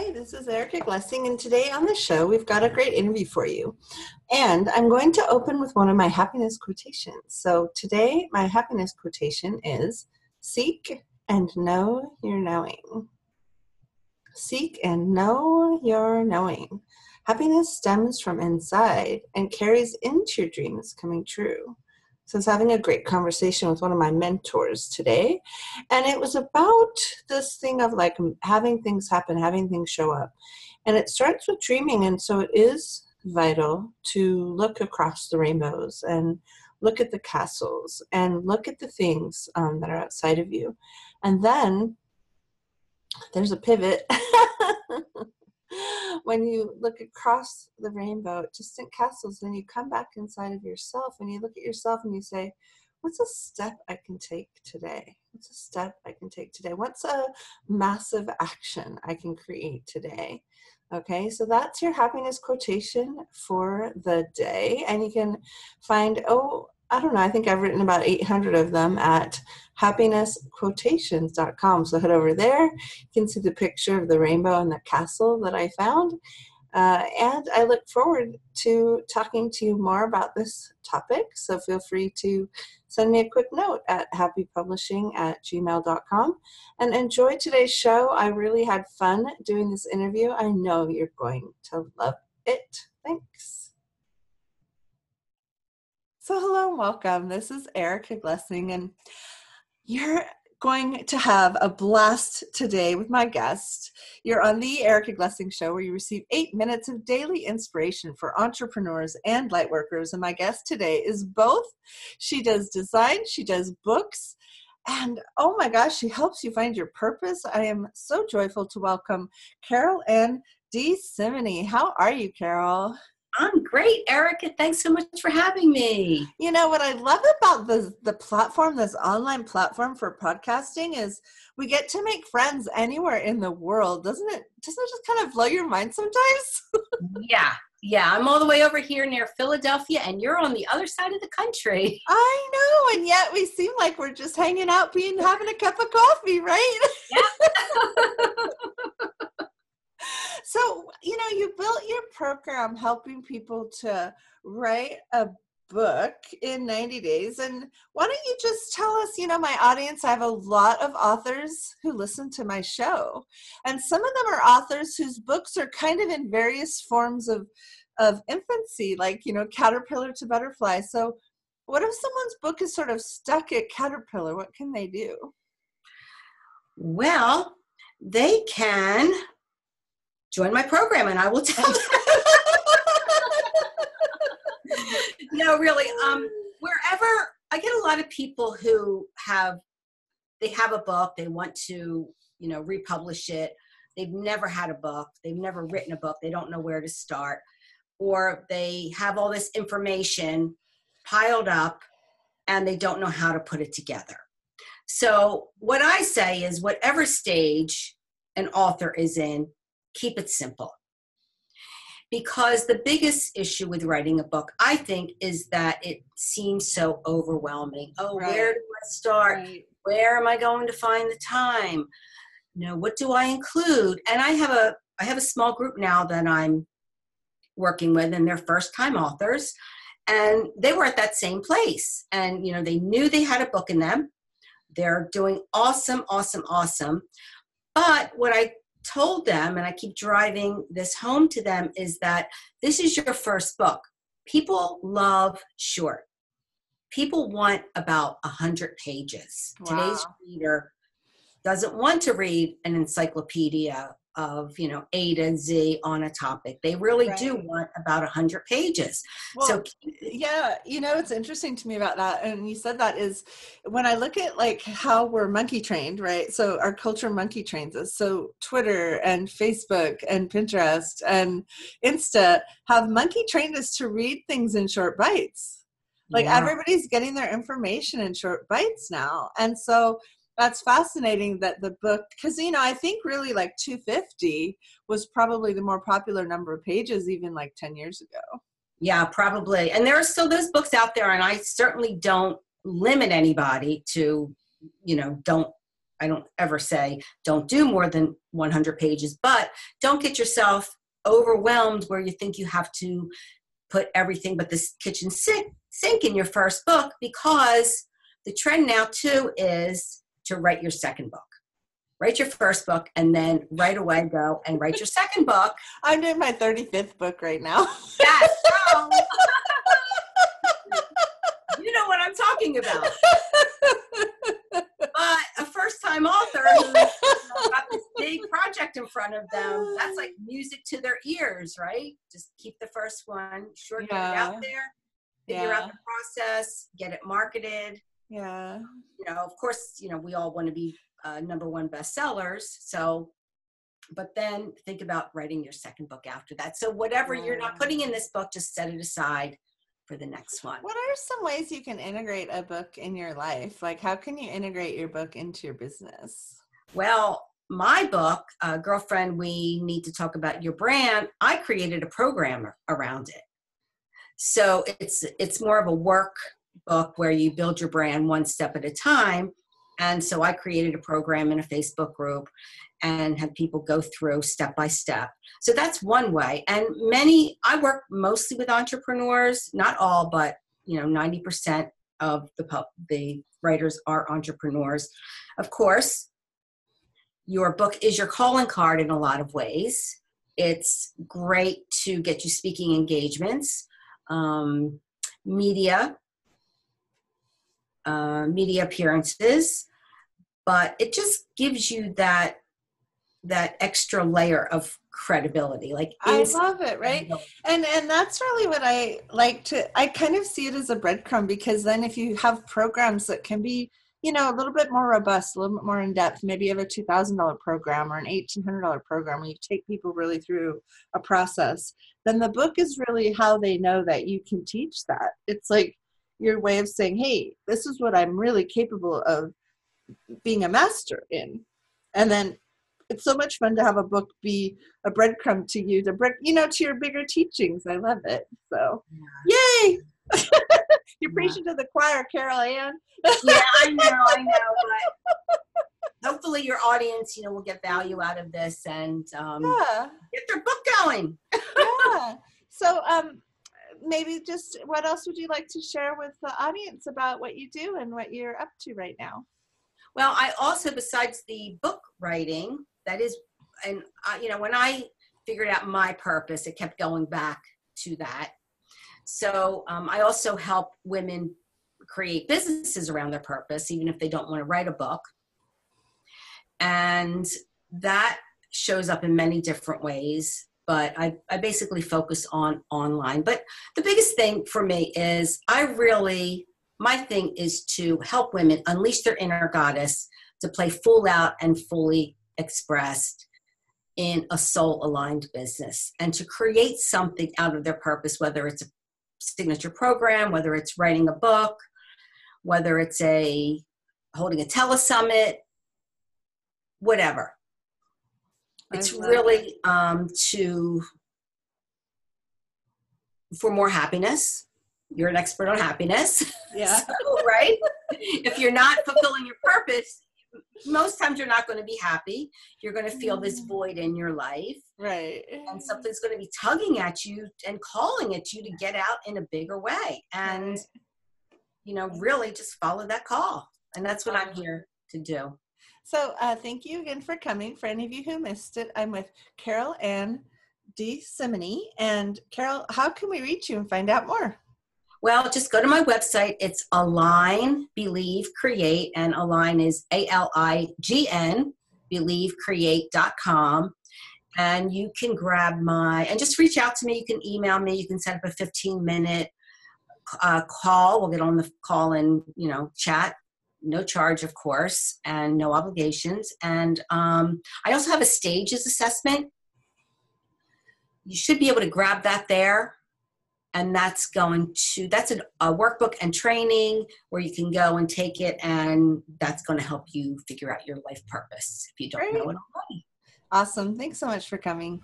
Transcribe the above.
Hi, this is Erica Glessing, and today on the show we've got a great interview for you. And I'm going to open with one of my happiness quotations. So today, my happiness quotation is Seek and know your knowing. Seek and know your knowing. Happiness stems from inside and carries into your dreams coming true. So I was having a great conversation with one of my mentors today, and it was about this thing of like having things happen, having things show up. And it starts with dreaming, and so it is vital to look across the rainbows and look at the castles and look at the things um, that are outside of you. And then there's a pivot. when you look across the rainbow at distant castles, then you come back inside of yourself and you look at yourself and you say, What's a step I can take today? What's a step I can take today? What's a massive action I can create today? Okay, so that's your happiness quotation for the day. And you can find, oh, I don't know, I think I've written about 800 of them at happinessquotations.com. So head over there. You can see the picture of the rainbow and the castle that I found. Uh, and I look forward to talking to you more about this topic. So feel free to send me a quick note at happypublishing at gmail.com and enjoy today's show. I really had fun doing this interview. I know you're going to love it. Thanks. So, hello and welcome. This is Erica Glessing, and you're going to have a blast today with my guest. You're on the Erica Glessing Show, where you receive eight minutes of daily inspiration for entrepreneurs and lightworkers. And my guest today is both. She does design, she does books, and oh my gosh, she helps you find your purpose. I am so joyful to welcome Carol Ann DeSimine. How are you, Carol? Great, Erica. Thanks so much for having me. You know what I love about the the platform, this online platform for podcasting, is we get to make friends anywhere in the world. Doesn't it? Doesn't it just kind of blow your mind sometimes? yeah, yeah. I'm all the way over here near Philadelphia, and you're on the other side of the country. I know, and yet we seem like we're just hanging out, being having a cup of coffee, right? Yeah. so you know you built your program helping people to write a book in 90 days and why don't you just tell us you know my audience i have a lot of authors who listen to my show and some of them are authors whose books are kind of in various forms of of infancy like you know caterpillar to butterfly. So what if someone's book is sort of stuck at caterpillar? What can they do? Well they can join my program and I will tell you. no, really. Um, wherever I get a lot of people who have they have a book, they want to, you know, republish it. They've never had a book, they've never written a book, they don't know where to start, or they have all this information piled up and they don't know how to put it together. So, what I say is, whatever stage an author is in, keep it simple. Because the biggest issue with writing a book, I think, is that it seems so overwhelming. Oh, right. where do I start? Right. Where am I going to find the time? You know, what do I include? And I have a I have a small group now that I'm working with, and they're first time authors. And they were at that same place. And, you know, they knew they had a book in them. They're doing awesome, awesome, awesome. But what I told them, and I keep driving this home to them, is that this is your first book. People love short. People want about a hundred pages. Wow. Today's reader doesn't want to read an encyclopedia of you know a to z on a topic. They really right. do want about a 100 pages. Well, so yeah you know it's interesting to me about that and you said that is when i look at like how we're monkey trained right? So our culture monkey trains us. So twitter and facebook and pinterest and insta have monkey trained us to read things in short bites. Like yeah. everybody's getting their information in short bites now. And so that's fascinating that the book because you know i think really like 250 was probably the more popular number of pages even like 10 years ago. Yeah probably. And there are still those books out there and i certainly don't limit anybody to you know don't I don't ever say don't do more than 100 pages, but don't get yourself overwhelmed where you think you have to put everything but this kitchen sink, sink in your first book because the trend now too is to write your second book. Write your first book and then right away go and write your second book. I'm doing my 35th book right now. Yes. you know what I'm talking about. But a first time author who's got this big project in front of them, that's like music to their ears, right? Just keep the first one, sure, get it out there, figure Yeah. out the process, get it marketed. Yeah. You know, of course, you know, we all want to be uh, number one bestsellers. So, but then think about writing your second book after that. So, whatever you're not putting in this book, just set it aside for the next one. What are some ways you can integrate a book in your life? Like, how can you integrate your book into your business? Well, my book, uh, Girlfriend, We Need to Talk About Your Brand, I created a program around it. So it's it's more of a work book where you build your brand one step at a time. And so I created a program in a Facebook group and had people go through step by step. So that's one way. And many, I work mostly with entrepreneurs, not all, but you know, 90% of the pub, the writers are entrepreneurs. Of course, your book is your calling card in a lot of ways. It's great to get you speaking engagements, um, media, uh, media appearances, but it just gives you that that extra layer of credibility. Like I love it, right? And and that's really what I like to I kind of see it as a breadcrumb because then if you have programs that can be, you know, a little bit more robust, a little bit more in depth, maybe you have a two thousand dollar program or an eighteen hundred dollar program where you take people really through a process, then the book is really how they know that you can teach that. It's like your way of saying, Hey, this is what I'm really capable of being a master in. And then it's so much fun to have a book be a breadcrumb to you to break you know to your bigger teachings. I love it. So yay! You're Yeah. preaching to the choir carol ann. Yeah, I know, I know, but hopefully your audience, you know, will get value out of this and um, yeah. get their book going. yeah. So um maybe just what else would you like to share with the audience about what you do and what you're up to right now Well, I also, besides the book writing, that is, and uh, you know, when I figured out my purpose, it kept going back to that. So um, I also help women create businesses around their purpose, even if they don't want to write a book. And that shows up in many different ways. But I, I basically focus on online. But the biggest thing for me is I really my thing is to help women unleash their inner goddess to play full out and fully expressed in a soul aligned business and to create something out of their purpose, whether it's a signature program, whether it's writing a book, whether it's a holding a telesummit, whatever. It's really um, to for more happiness. You're an expert on happiness. yeah So, right? if you're not fulfilling your purpose, most times you're not going to be happy. You're going to feel this Mm. void in your life, right and something's going to be tugging at you and calling at you to get out in a bigger way. And, you know, really just follow that call. And that's what I'm here to do. So uh, thank you again for coming. For any of you who missed it, I'm with Carol Ann DeSimine. And Carol, how can we reach you and find out more? Well, just go to my website. It's Align, Believe, Create, and Align is A L I G N, believecreate.com. And you can grab my, and just reach out to me. You can email me. You can set up a 15 minute uh, call. We'll get on the call and, you know, chat. No charge, of course, and no obligations. And um, I also have a stages assessment. You should be able to grab that there and that's going to that's a, a workbook and training where you can go and take it and that's going to help you figure out your life purpose if you don't know Great. it already Awesome. Thanks so much for coming.